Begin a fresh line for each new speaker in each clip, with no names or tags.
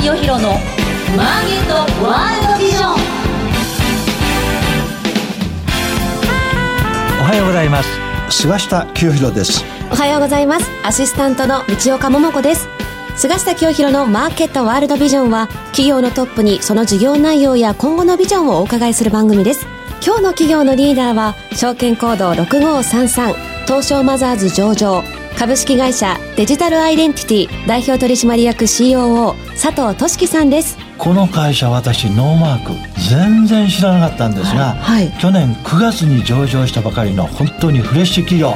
清弘のマーケットワールドビジョン。
おはようございます。
菅下清弘です
おはようございます。アシスタントの道岡桃子です。菅下清弘のマーケットワールドビジョンは企業のトップにその事業内容や今後のビジョンをお伺いする番組です。今日の企業のリーダーは証券コード6533東証マザーズ上場株式会社デジタルアイデンティティ代表取締役 COO 佐藤俊樹さんです。
この会社私ノーマーク。全然知らなかったんですが、
はい、
去年9月に上場したばかりの本当にフレッシュ企業。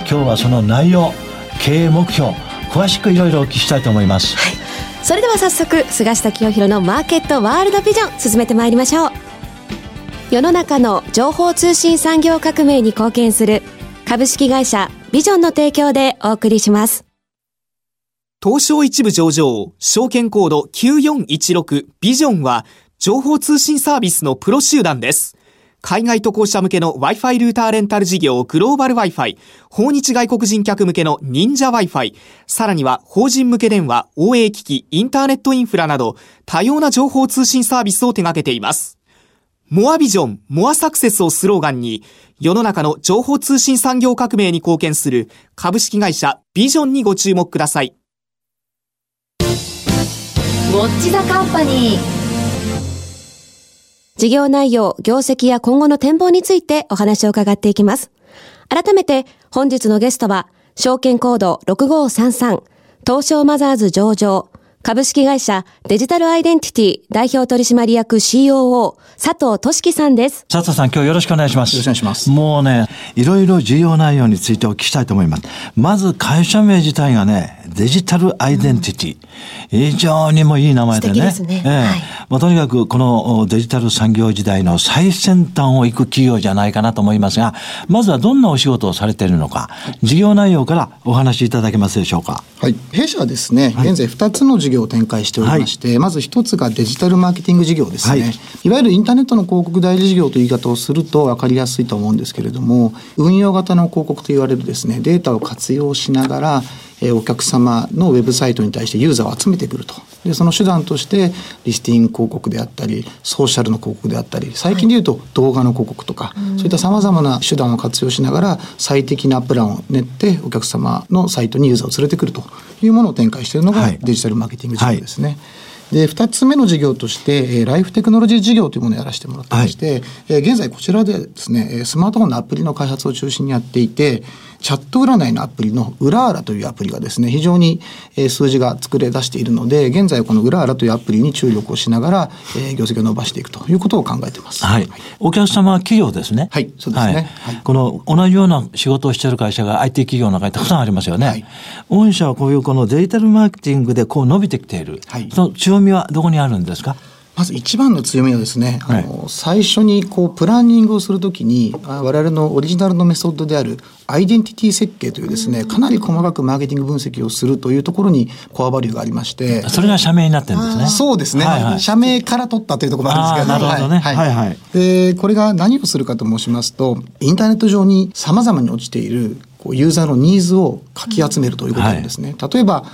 今日はその内容経営目標詳しくいろいろお聞きしたいと思います、
はい、それでは早速菅下清弘のマーケットワールドビジョン進めてまいりましょう。世の中の情報通信産業革命に貢献する株式会社ビジョンの提供でお送りします。
東証一部上場、証券コード9416ビジョンは、情報通信サービスのプロ集団です。海外渡航者向けの Wi-Fi ルーターレンタル事業グローバル Wi-Fi、訪日外国人客向けの忍者 Wi-Fi、さらには法人向け電話、OA 機器、インターネットインフラなど多様な情報通信サービスを手掛けています。モアビジョン、モアサクセスをスローガンに、世の中の情報通信産業革命に貢献する株式会社ビジョンにご注目ください。
ウォッチザカンパニー。
事業内容、業績や今後の展望についてお話を伺っていきます。改めて本日のゲストは、証券コード6533、東証マザーズ上場、株式会社デジタルアイデンティティ代表取締役 COO 佐藤俊樹さんです。
佐藤さん、今日よろしくお願いします。
よろしくお願いします。
もうね、いろいろ重要内容についてお聞きしたいと思います。まず会社名自体がね、デジタルアイデンティティ。うん、非常にもいい名前でね。
ですね。ええはい、
まあ、とにかくこのデジタル産業時代の最先端を行く企業じゃないかなと思いますが、まずはどんなお仕事をされているのか、事業内容からお話しいただけますでしょうか。
はい。弊社はですね、現在2つの事業を展開しておりまして、はい、まず1つがデジタルマーケティング事業ですね、はい。いわゆるインターネットの広告代理事業という言い方をすると分かりやすいと思うんですけれども、運用型の広告と言われるですね、データを活用しながら、えお客様のウェブサイトに対してユーザーを集めてくると。でその手段としてリスティング広告であったりソーシャルの広告であったり最近でいうと動画の広告とか、はい、そういったさまざまな手段を活用しながら最適なプランを練ってお客様のサイトにユーザーを連れてくると。いうものを展開しているのがデジタルマーケティング事業ですね。はい。で2つ目の事業として、えー、ライフテクノロジー事業というものをやらせてもらってまして、はい、えー、現在こちらでですねスマートフォンのアプリの開発を中心にやっていてチャット占いのアプリのウラーラというアプリがですね、非常に数字が作れ出しているので、現在このウラーラというアプリに注力をしながら、え業績を伸ばしていくということを考えています。
はい。お客様は企業ですね。
はい、そうですね。はい、
この同じような仕事をしている会社が IT 企業の中にたくさんありますよね。はい、御社はこういうこのデジタルマーケティングでこう伸びてきている。はい、その強みはどこにあるんですか？
まず一番の強みはですね、はい、あの最初にこうプランニングをするときに我々のオリジナルのメソッドであるアイデンティティ設計というですねかなり細かくマーケティング分析をするというところにコアバリューがありまして。
それが社名になってるんですね。
そうですね、はいはい、社名から取ったというところもあるんですけど
なるほどね、はい、はいはい。
でこれが何をするかと申しますとインターネット上にさまざまに落ちているこうユーザーのニーズをかき集めるということなんですね、はい、例えば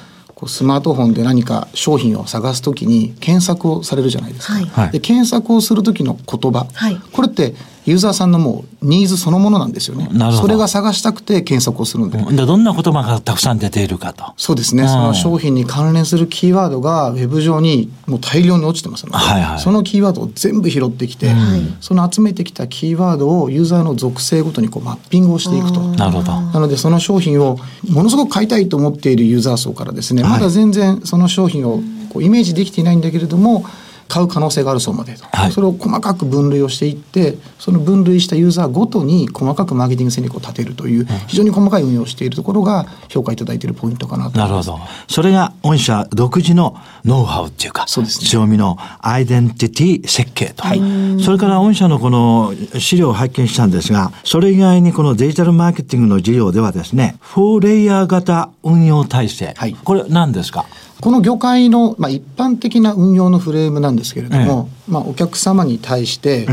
こうスマートフォンで何か商品を探すときに検索をされるじゃないですか。はい、で検索をする時の言葉、はい、これってユーザーさんのもうニーズそのものなんですよね。それが探したくて検索をするんで。
でどんな言葉がたくさん出ているかと。
そうですね。その商品に関連するキーワードがウェブ上にもう大量に落ちてますので、はいはい、そのキーワードを全部拾ってきて、うん、その集めてきたキーワードをユーザーの属性ごとにこうマッピングをしていくと。
なるほど。
なのでその商品をものすごく買いたいと思っているユーザー層からですね、まだ全然その商品をこうイメージできていないんだけれども、買う可能性がある層までと、はい、それを細かく分類をしていってその分類したユーザーごとに細かくマーケティング戦略を立てるという非常に細かい運用をしているところが評価いただいているポイントかなと。
なるほど。それが御社独自のノウハウっていうか
そうです、ね、
強みのアイデンティティ設計と、はい、それから御社のこの資料を拝見したんですがそれ以外にこのデジタルマーケティングの事業ではですね4レイヤー型運用体制、はい、これ何ですか？
この業界の、まあ、一般的な運用のフレームなんですけれども、ええ、まあ、お客様に対して、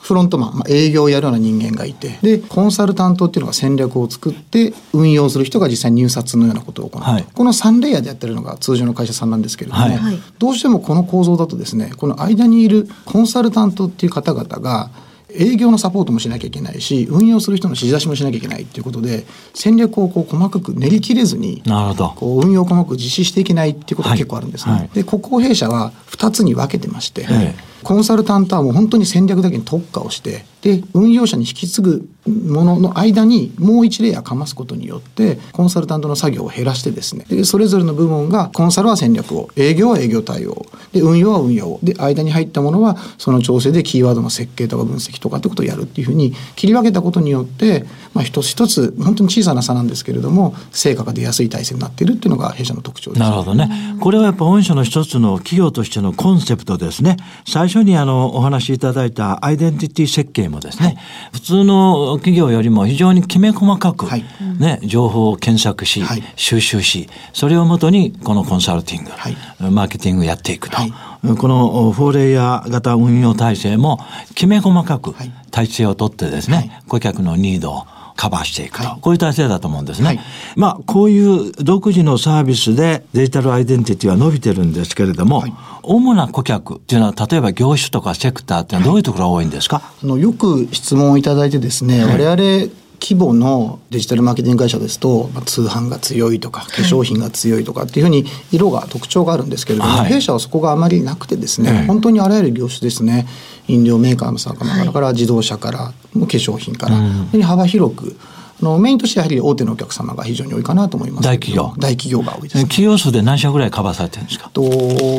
フロントマン、まあ、営業をやるような人間がいて、で、コンサルタントっていうのが戦略を作って、運用する人が実際に入札のようなことを行うと。
はい。
この3レイヤーでやってるのが通常の会社さんなんですけれども、
はい。
はい。
どうしてもこの構造だとですね、この間にいるコンサルタントっていう方々が、営業のサポートもしなきゃいけないし、運用する人の指示出しもしなきゃいけないっていうことで、戦略をこう細かく練り切れずに、
なるほど。
こう運用を細かく実施していけないっていうことが結構あるんですね。
はいはい
で、国交弊社は2つに分けてまして、
え
コンサルタントはもう本当に戦略だけに特化をして、で、運用者に引き継ぐものの間にもう一レイヤーかますことによって、コンサルタントの作業を減らしてですね、で、それぞれの部門が、コンサルは戦略を、営業は営業対応、で、運用は運用、で、間に入ったものは、その調整でキーワードの設計とか分析とかってことをやるっていうふうに切り分けたことによって、まあ、一つ一つ、本当に小さな差なんですけれども、成果が出やすい体制になっているっていうのが弊社の特徴です。
なるほどね。これはやっぱ御社の一つの企業としてのコンセプトですね。最初にあのお話しいただいたアイデンティティ設計もですね、普通の企業よりも非常にきめ細かく、
はい。
ね、情報を検索し、
はい。
収集し、それをもとにこのコンサルティング、
はい。
マーケティングやっていくと。
はい。
このフォーレイヤー型運用体制もきめ細かく
はい。
体制をとってですね、
はい。
顧客のニードをカバーしていくと、
はい。
こういう体制だと思うんですね。
はい。
まあ、こういう独自のサービスでデジタルアイデンティティは伸びてるんですけれども、
はい。
主な顧客っていうのは、例えば業種とかセクターっていうのはどういうところが多いんですか、
あのよく質問をいただいてですね、我々規模のデジタルマーケティング会社ですと、まあ、通販が強いとか化粧品が強いとかっていうふうに色が特徴があるんですけれども、
はい。
弊社はそこがあまりなくてですね、
ええ
本当にあらゆる業種ですね飲料メーカーの魚からから自動車から化粧品から、本当に幅広くあのメインとしてやはり大手のお客様が非常に多いかなと思います
大企業。
大企業が多いです、ね。
企業数で何社ぐらいカバーされてるんですか？
と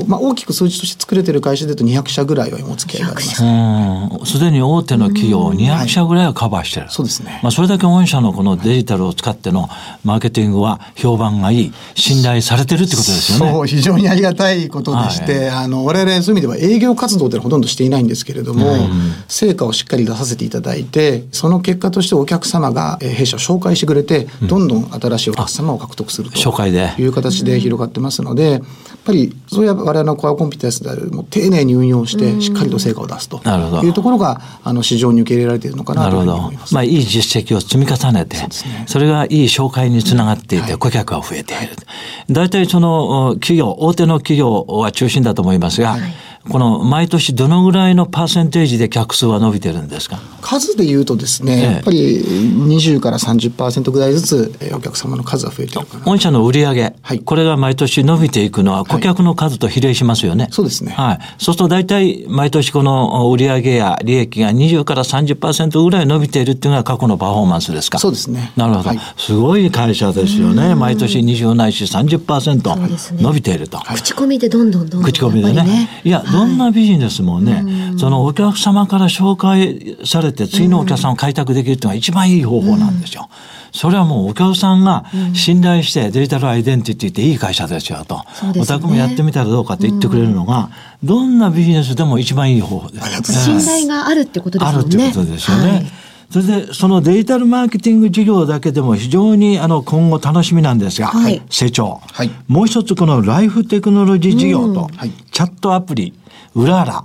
まあ、大きく数字として作れてる会社でいうと200社ぐらいはお付き合いがあります。
うん。すでに大手の企業200社ぐらいはカバーしてる。
そうですね。
まあ、それだけ御社のこのデジタルを使ってのマーケティングは評判がいい、信頼されてるってことですよね。
そう、非常にありがたいことでして、あの、我々そういう意味では営業活動ってほとんどしていないんですけれども、成果をしっかり出させていただいて、その結果としてお客様がえー弊社を紹介してくれて、どんどん新しいお客様を獲得すると。
紹介で。
いう形で広がってますので、やっぱり、そういう我々のコアコンピテンスである、もう丁寧に運用して、しっかりと成果を出すと。
なるほど。
いうところが、あの、市場に受け入れられているのかな
なるほど
というふうに思いま。す。
まあ、いい実績を積み重ねて、そ,、れがいい紹介につながっていて、
はい。
顧客が増えている。大体そのお企業、大手の企業は中心だと思いますが、この毎年どのぐらいのパーセンテージで客数は伸びてるんですか？
数で言うとですね、
ええ。
やっぱり20から30%ぐらいずつえーお客様の数は増えてるかな。
御社の売上、
はい。
これが毎年伸びていくのは顧客の数と比例しますよね。
そうですね。
はい。そうすると大体毎年この売上や利益が20から30%ぐらい伸びているっていうのが過去のパフォーマンスですか？
そうですね。
なるほど。
はい。
すごい会社ですよね。毎年20ないし
そうです
30%
ね。
伸びていると。
口コミでどんどんどんどん
口コミでね。いや、どんなビジネスもね、そのお客様から紹介されて次のお客さんを開拓できるっていうのが一番いい方法なんですよ。それはもうお客さんが信頼してデジタルアイデンティティっていい会社ですよと。お宅もやってみたらどうかって言ってくれるのが、どんなビジネスでも一番いい方法です。
信頼があるってことです
あ
もんね。
るってことですよね。
はい
それで、そのデジタルマーケティング事業だけでも非常にあの今後楽しみなんですが、
はい
成長、
はい
もう一つこのライフテクノロジー事業と、
はい
チャットアプリ、うらら。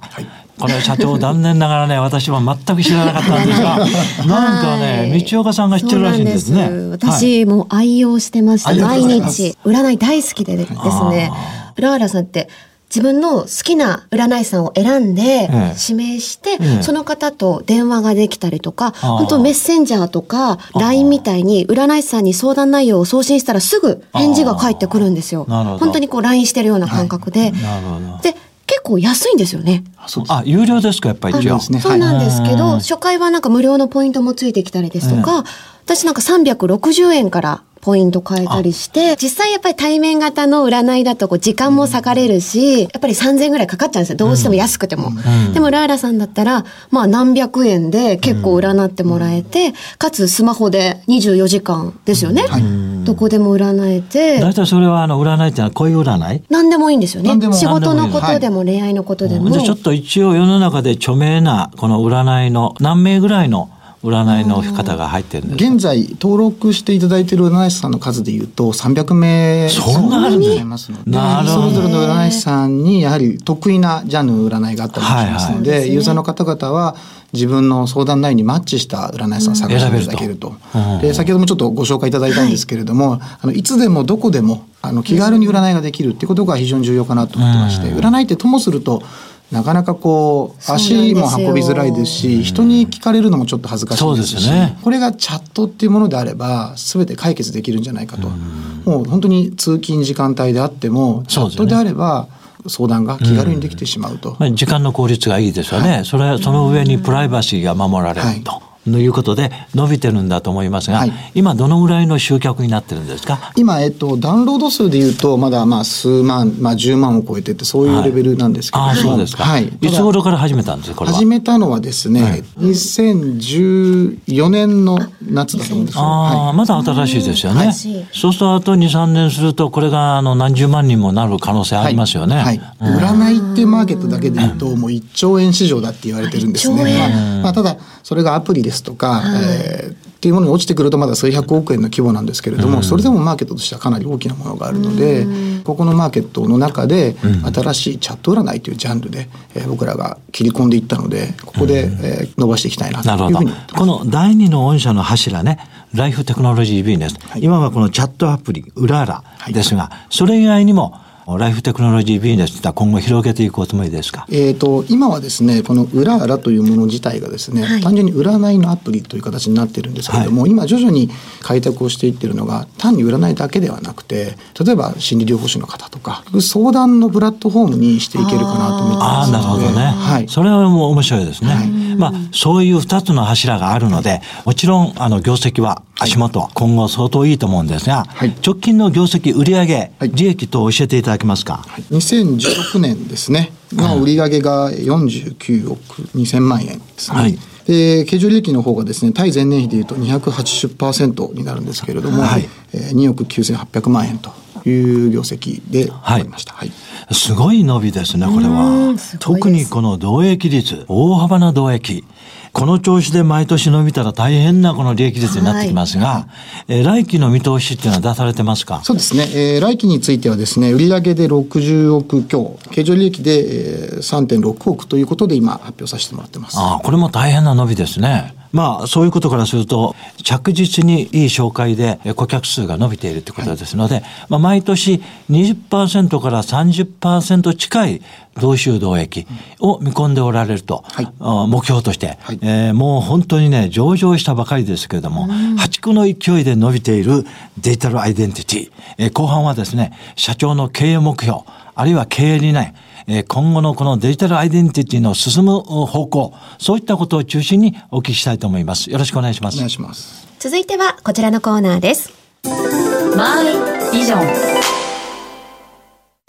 これ社長残念ながらね、私は全く知らなかったんですが、なんかね、
はい
道岡さんが知ってるらしいんですね。
私も愛用してました。
ありがとう
毎
ございます
日。占い大好きでですね。浦原さんって自分の好きな占い師さんを選んで
ええ。
指名して、
ええ
その方と電話ができたりとか、本当メッセンジャーとか LINE みたいに占い師さんに相談内容を送信したらすぐ返事が返ってくるんですよ。本当にこう LINE してるような感覚で。
なるほど。
で、結構安いんですよね。
あ、有料ですか、やっぱり一応。
あですね。
そうなんですけど、
はい。
初回はなんか無料のポイントもついてきたりですとか、私なんか360円からポイント変えたりして、実際やっぱり対面型の占いだとこう時間も割かれるし、やっぱり3000円ぐらいかかっちゃうんですよ。どうしても安くても。でもラーラさんだったら、まあ何百円で結構占ってもらえて、かつスマホで24時間ですよね。どこでも占えて。
大体それはあの占いってのは恋占い
何でもいいんですよね仕事のことでも恋愛のことでも。
じゃあちょっと一応世の中で著名なこの占いの何名ぐらいの占いの方が入ってるんですか
現在登録していただいている占い師さんの数でいうと300名
そんなあるんです。
いますのでそれぞれの占い師さんにやはり得意なジャンルの占いがあったりしますので、
はい
ユーザーの方々は自分の相談内容にマッチした占い師さんを探していただけると。
うん。
で先ほどもちょっとご紹介いただいたんですけれども、あのいつでもどこでもあの気軽に占いができるっていうことが非常に重要かなと思ってまして、占いってともするとなかなかこう足も運びづらいですし人に聞かれるのもちょっと恥ずかしいですし
そうですね。
これがチャットっていうものであれば全て解決できるんじゃないかと、もう本当に通勤時間帯であってもチャットであれば相談が気軽にできてしまうと。
まあ時間の効率がいいですよね。それはその上にプライバシーが守られると。ということで伸びてるんだと思いますが、
はい。
今どのぐらいの集客になってるんですか？
今、えっと、ダウンロード数でいうとまだまあ数万、まあ、10万を超えててそういうレベルなんですけれど。も、
ああそうですか、
はい、
いつ頃から始めたんですかこ
始めたのはですね、2014年の夏だと思うんですよ。
ああ、まだ新しいですよね。
はい。
そうするとあと2、3年するとこれがあの何十万人もなる可能性ありますよね。
はい、占いってマーケットだけで言うと、もう1兆円市場だって言われてるんですね。
1兆円。
まあまあ、ただそれがアプリですとか、えーっていうものに落ちてくるとまだ数百億円の規模なんですけれども、それでもマーケットとしてはかなり大きなものがあるので、ここのマーケットの中で新しいチャット占いというジャンルで、えー僕らが切り込んでいったのでここで、えー伸ばしていきたいなというふうに
この第二の御社の柱ね、ライフテクノロジービジネス。今はこのチャットアプリ、ウラーラですが、それ以外にも、ライフテクノロジービジネスってのは今後広げていくおつもりですか？
えー、と今はですねこのウラーラというもの自体がですね、単純に占いのアプリという形になってるんですけれども、今徐々に開拓をしていってるのが単に占いだけではなくて例えば心理療法士の方とか相談のプラットフォームにしていけるかなと思って
ああ、
ます
なるほどね。
はい。
それはもう面白いですね。まあ、そういう二つの柱があるので、もちろん、あの、業績は足元、今後相当いいと思うんですが、
はい。
直近の業績、売上、
はい。
利益と教えていただけますか
？2016年ですねの売上が49億2000万円ですね。
はい
で経常利益の方がですね対前年比でいうと280%になるんですけれども、
はい
えー2億9800万円という業績で終わりました。はい
すごい伸びですね、これは。特にこの同益率、大幅な同益。この調子で毎年伸びたら大変なこの利益率になってきますが、えー来期の見通しっていうのは出されてますか？
そうですね、えー来期についてはですね、売上で60億強、経常利益で、えー3.6億ということで今発表させてもらってます。
ああ、これも大変な伸びですね。まあ、そういうことからすると、着実にいい紹介でえ顧客数が伸びているということですので、まあ、毎年20%から30%近い同収同益を見込んでおられると、
はい
あ目標として、
はい
えーもう本当にね、上場したばかりですけれども、破竹の勢いで伸びているデジタルアイデンティティ、えー後半はですね、社長の経営目標、あるいは経営理念、えー今後のこのデジタルアイデンティティの進む方向、そういったことを中心にお聞きしたいと思います。よろしくお願いします。
お願いします。
続いてはこちらのコーナーです。
マイビジョン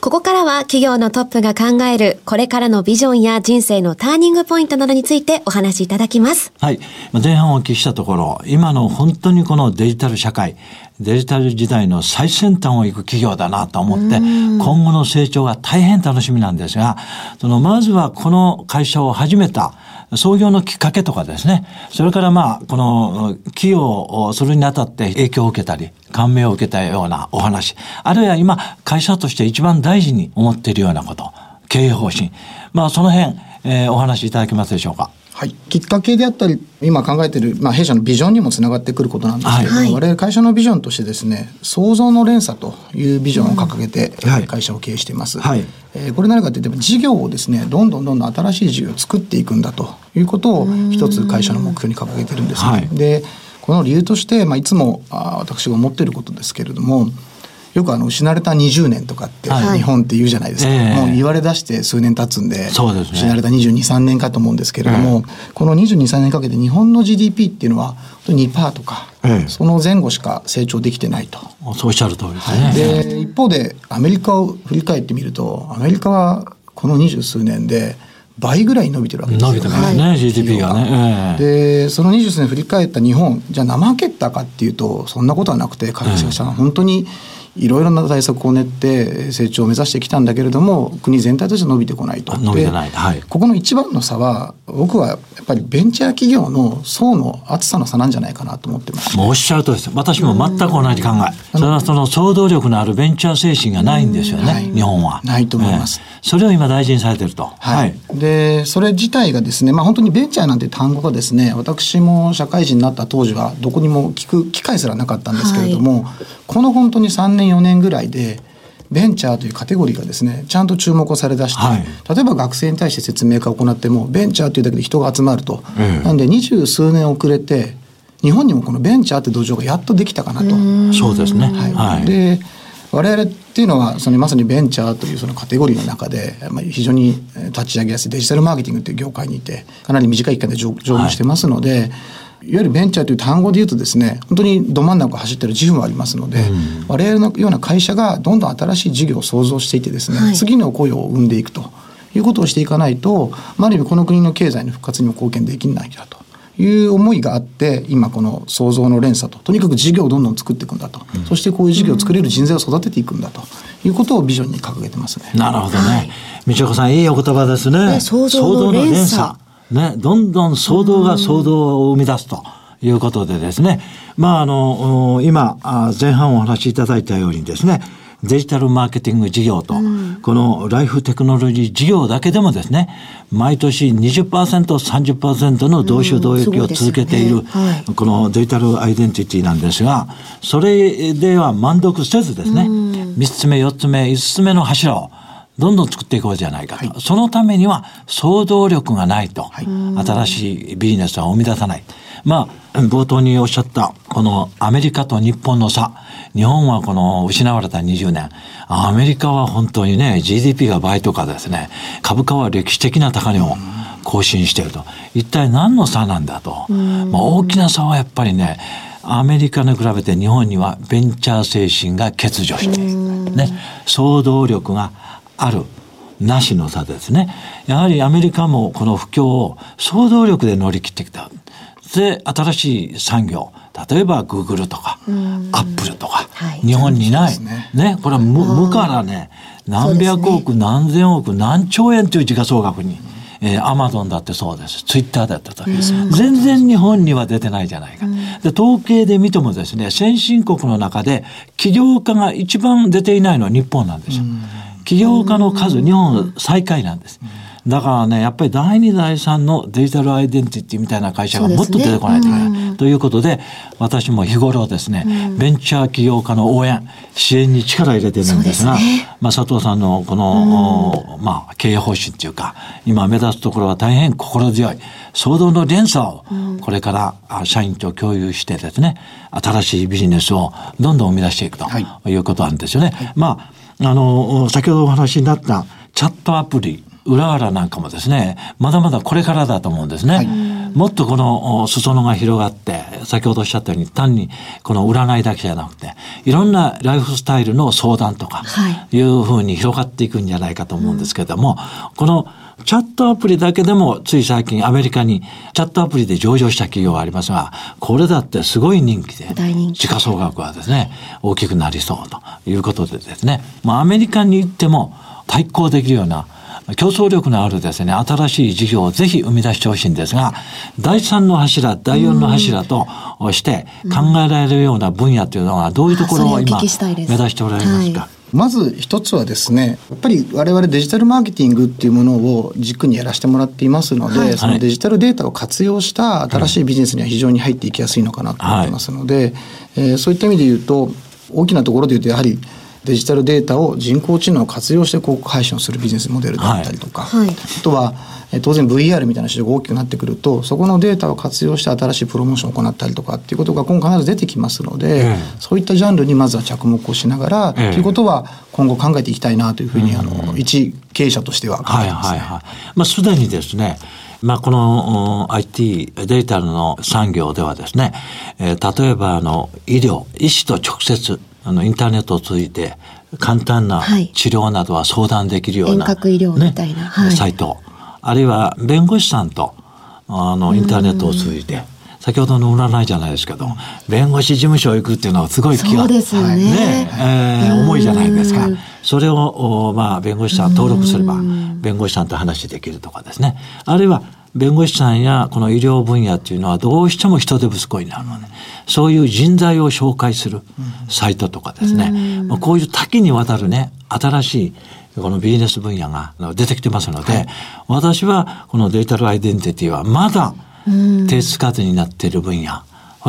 ここからは企業のトップが考えるこれからのビジョンや人生のターニングポイントなどについてお話しいただきます。
はい。前半お聞きしたところ、今の本当にこのデジタル社会、デジタル時代の最先端を行く企業だなと思って、今後の成長が大変楽しみなんですが、そのまずはこの会社を始めた創業のきっかけとかですね、それからまあ、この企業をするにあたって影響を受けたり、感銘を受けたようなお話、あるいは今、会社として一番大事に思っているようなこと、経営方針、まあその辺、えーお話しいただけますでしょうか。
はい、きっかけであったり今考えている、まあ、弊社のビジョンにもつながってくることなんですけれども、
はい。
我々会社のビジョンとしてですね創造の連鎖というビジョンを掲げて、
はい。
会社を経営しています、
はい。
えーこれ何かというと事業をですねどんどんどんどん新しい事業を作っていくんだということを一つ会社の目標に掲げてるんですね、
はい。
でこの理由として、まあ、いつもあー私が思っていることですけれどもよくあの失われた20年とかって
はい。
日本って言うじゃないですか、
ええ。
もう言われ出して数年経つんで
そうですね。
失われた22、3年かと思うんですけれども、この22、3年かけて日本の GDP っていうのは本当に2%とか、
ええ。
その前後しか成長できてないと。
そうおっしゃる通りですね。
で一方でアメリカを振り返ってみるとアメリカはこの二十数年で倍ぐらい伸びてるわけですよ。
伸びてますね、GDP がね。ええ。
でその20数年振り返った日本じゃあ怠けたかっていうとそんなことはなくて会社さん本当にいろいろな対策を練って成長を目指してきたんだけれども国全体として伸びてこないと。
伸びてない、はい、
ここの一番の差は僕はやっぱりベンチャー企業の層の厚さの差なんじゃないかなと思ってます。
もうおっしゃるとです私も全く同じ考え。それはその想像力のあるベンチャー精神がないんですよね、はい、日本は。
ないと思います、
えー、それを今大事にされてると。
はい。で、それ自体がですね、まあ本当にベンチャーなんて単語がですね、私も社会人になった当時はどこにも聞く機会すらなかったんですけれども、はい、この本当に3年4年ぐらいで、ベンチャーというカテゴリーがですねちゃんと注目をされだして、はい、例えば学生に対して説明会を行ってもベンチャーというだけで人が集まると、うん、なんで二十数年遅れて日本にもこのベンチャーって土壌がやっとできたかなと。
そうですね、
はい、はい、で我々っていうのはそのまさにベンチャーというそのカテゴリーの中で、まあ、非常に立ち上げやすいデジタルマーケティングという業界にいてかなり短い期間で上場してますので、はいいわゆるベンチャーという単語で言うとですね本当にど真ん中を走ってる自負もありますので、うん、我々のような会社がどんどん新しい事業を創造していてですね、はい、次の雇用を生んでいくということをしていかないと、まあ、ある意味この国の経済の復活にも貢献できないんだという思いがあって今この創造の連鎖ととにかく事業をどんどん作っていくんだと、うん、そしてこういう事業を作れる人材を育てていくんだということをビジョンに掲げてますね。
なるほどね。道岡さんいいお言葉ですね。
創造の連鎖。
ね、どんどん騒動が騒動を生み出すと。いうことでですね、まあ、あの、今、前半お話しいただいたようにですね、デジタルマーケティング事業と、うん、このライフテクノロジー事業だけでもですね、毎年20%、30%の同種同益を続けている、うんね。はい、このデジタルアイデンティティなんですが、それでは満足せずですね、うん、3つ目、4つ目、5つ目の柱を、どんどん作っていこうじゃないかと。はい、そのためには想像力がないと、はい、新しいビジネスは生み出さない。まあ、冒頭におっしゃった、このアメリカと日本の差。日本はこの失われた20年。アメリカは本当にね、GDP が倍とかですね、株価は歴史的な高値を更新していると。一体何の差なんだと。まあ、大きな差はやっぱりね、アメリカに比べて日本にはベンチャー精神が欠如している。ね、想像力がある。なしの差ですね。やはりアメリカもこの不況を想像力で乗り切ってきた。で、新しい産業、例えばグーグルとか、アップルとか、はい、日本にない。ねね、これは無無からね、何百億、ね、何千億、何兆円という時価総額に。えー、アマゾンだってそうです。ツイッターだってそうです。全然日本には出てないじゃないか。で、統計で見てもですね、先進国の中で起業家が一番出ていないのは日本なんですよ。起業家の数、日本最下位なんです。だからね、やっぱり第2、第3のデジタルアイデンティティみたいな会社がもっと出てこないといけない。ねうん、ということで、私も日頃ですね、うん、ベンチャー企業家の応援、支援に力入れてるんですが、すね、まあ佐藤さんのこの、うん、まあ経営方針っていうか、今目指すところは大変心強い。騒動の連鎖を、これから社員と共有してですね、新しいビジネスをどんどん生み出していくということなんですよね。はい、まあ、あの、先ほどお話になったチャットアプリ、裏腹なんかもですね、まだまだこれからだと思うんですね。はい、もっとこの裾野が広がって、先ほどおっしゃったように単にこの占いだけじゃなくて、いろんなライフスタイルの相談とか、い。うふうに広がっていくんじゃないかと思うんですけれども、このチャットアプリだけでもつい最近アメリカにチャットアプリで上場した企業がありますが、これだってすごい人気で、時価総額はですね、大きくなりそうということでですね、まあアメリカに行っても対抗できるような競争力のあるですね、新しい事業をぜひ生み出してほしいんですが、第3の柱、第4の柱として考えられるような分野というのはどういうところを今目指しておられますか、
まず一つはですねやっぱり我々デジタルマーケティングっていうものを軸にやらせてもらっていますので、はい、そのデジタルデータを活用した新しいビジネスには非常に入っていきやすいのかなと思ってますので、はい、えー、そういった意味で言うと大きなところで言うとやはりデジタルデータを人工知能を活用して広告配信をするビジネスモデルだったりとか、はい、あとは当然 VR みたいな市場が大きくなってくるとそこのデータを活用して新しいプロモーションを行ったりとかっていうことが今後必ず出てきますので、えー、そういったジャンルにまずは着目をしながら、えー、ということは今後考えていきたいなというふうに、あの一経営者としては考えてます、ね、はいはいはい。
まあ、すでにですねまあ、この IT デジタルの産業ではですね、えー、例えばあの医療医師と直接あのインターネットを通じて簡単な治療などは相談できるような、
遠隔医療みたいな、
はい、サイト。あるいは弁護士さんとあのインターネットを通じて。先ほどの占いじゃないですけど、弁護士事務所行くっていうのはすごい気が、
ね。
ねえー重いじゃないですか。それを、おまあ、弁護士さん登録すれば、弁護士さんと話できるとかですね。あるいは、弁護士さんやこの医療分野っていうのはどうしても人手不足になるので、そういう人材を紹介するサイトとかですね、まあこういう多岐にわたるね、新しいこのビジネス分野が出てきてますので、私はこのデータルアイデンティティはまだ手つかずになっている分野、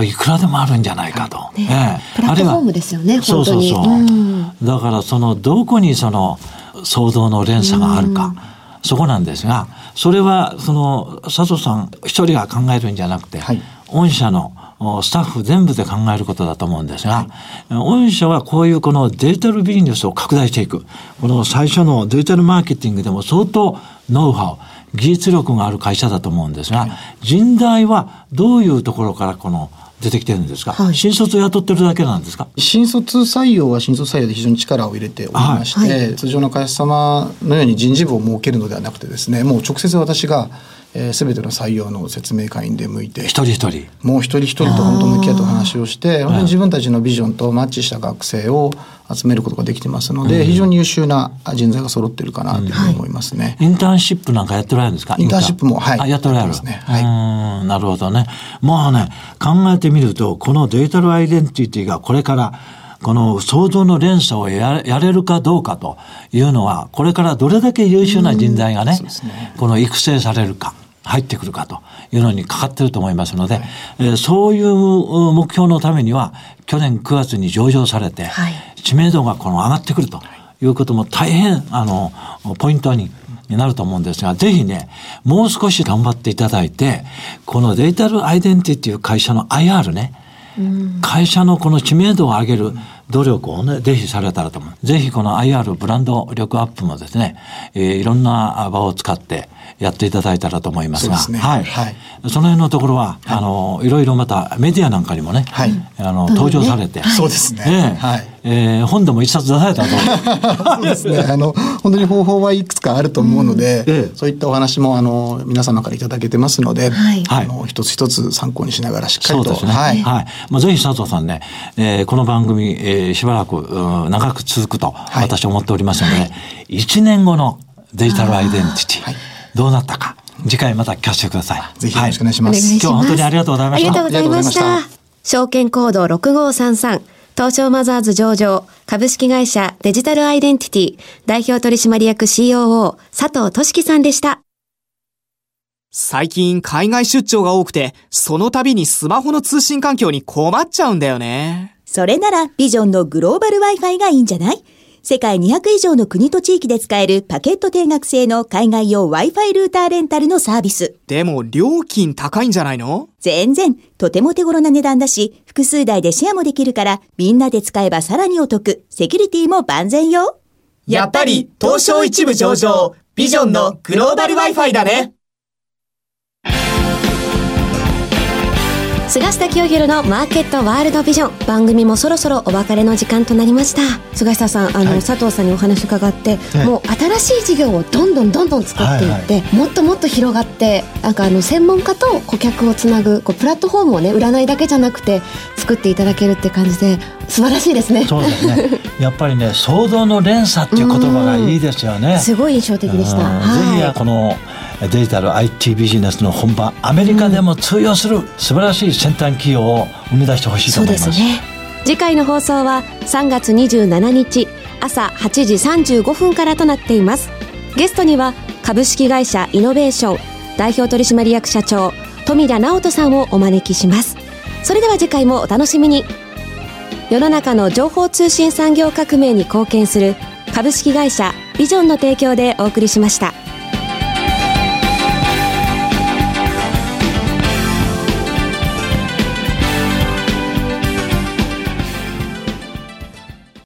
いくらでもあるんじゃないかと。ええ。
プラットフォームですよね
そうそうそう。
本当に
だからそのどこにその想像の連鎖があるか、そこなんですが、それはその佐藤さん一人が考えるんじゃなくて、
はい。
御社のおスタッフ全部で考えることだと思うんですが、御社はこういうこのデジタルビジネスを拡大していく。この最初のデジタルマーケティングでも相当ノウハウ、技術力がある会社だと思うんですが、人材はどういうところからこの出てきてるんですか、
はい。
新卒を雇ってるだけなんですか？
新卒採用は新卒採用で非常に力を入れておりまして、通常の会社様のように人事部を設けるのではなくてですねもう直接私が、えー、全ての採用の説明会に出向いて
一人一人。
もう一人一人と本当向き合ってお話をして本当に自分たちのビジョンとマッチした学生を集めることができてますので、非常に優秀な人材が揃ってるかなというふうに思いますね。
インターンシップなんかやっておられるんですか
インターンシップもはい
あやっておられる。
ねはい
なるほどね。まあね、考えてみると、このデジタルアイデンティティがこれから、この想像の連鎖をややれるかどうかというのは、これからどれだけ優秀な人材がね、この育成されるか。入ってくるかというのにかかってると思いますので、えーそういううん目標のためには、去年9月に上場されて、
はい
知名度がこの上がってくるとい。うことも大変、あの、ポイントになると思うんですが、ぜひね、もう少し頑張っていただいて、このデジタルアイデンティティという会社の IR ね、会社のこの知名度を上げる努力をね、ぜひされたらと思う。ぜひこの IR ブランド力アップもですね、えーいろんな場を使ってやっていただいたらと思いますが、
すね。
はい。
はい。
その辺のところは、あの、いろいろまたメディアなんかにもね、
はい。
あの、登場されて、
そうですね。
ええ。
はい
えー本でも一冊出されたと。
そうですね。あの、本当に方法はいくつかあると思うので、
ええ
そういったお話も、あの、皆様からいただけてますので、
はい
あの、一つ一つ参考にしながらしっかりと。
そうですね。は。
はいい。
まあ、ぜひ佐藤さんね、えーこの番組、えーしばらく、うん長く続くと、
い
私は思っておりますので、1年後のデジタルアイデンティティ、
はい
どうなったか、次回また聞かせてください。
ぜひよろしくお願いし
お
ます。
願いします。
今日は本当にありがとうございました
ありがとうございました。証券コード6533東証マザーズ上場株式会社デジタルアイデンティティ代表取締役 COO 佐藤俊樹さんでした。
最近海外出張が多くて、その度にスマホの通信環境に困っちゃうんだよね。
それならビジョンのグローバル Wi-Fi がいいんじゃない？世界200以上の国と地域で使えるパケット定額制の海外用 Wi-Fi ルーターレンタルのサービス。
でも料金高いんじゃないの？
全然、とても手頃な値段だし、複数台でシェアもできるから、みんなで使えばさらにお得。セキュリティも万全よ。
やっぱり東証一部上場、ビジョンのグローバル Wi-Fi だね。
菅下清弘のマーケットワールドビジョン。番組もそろそろお別れの時間となりました。菅下さんあの、
はい。
佐藤さんにお話伺って、
はい。
もう新しい事業をどんどんどんどん作っていって、もっともっと広がってなんかあの専門家と顧客をつなぐこうプラットフォームをね占いだけじゃなくて作っていただけるって感じで素晴らしいですね。
そうですね。やっぱりね、想像の連鎖っていう言葉がいいですよね。
すごい印象的でした。
うん。ぜひこのデジタル IT ビジネスの本場アメリカでも通用する素晴らしい先端企業を生み出してほしいと思います。
ですね。次回の放送は3月27日朝8時35分からとなっています。ゲストには株式会社イノベーション代表取締役社長富田直人さんをお招きします。それでは次回もお楽しみに。世の中の情報通信産業革命に貢献する株式会社ビジョンの提供でお送りしました。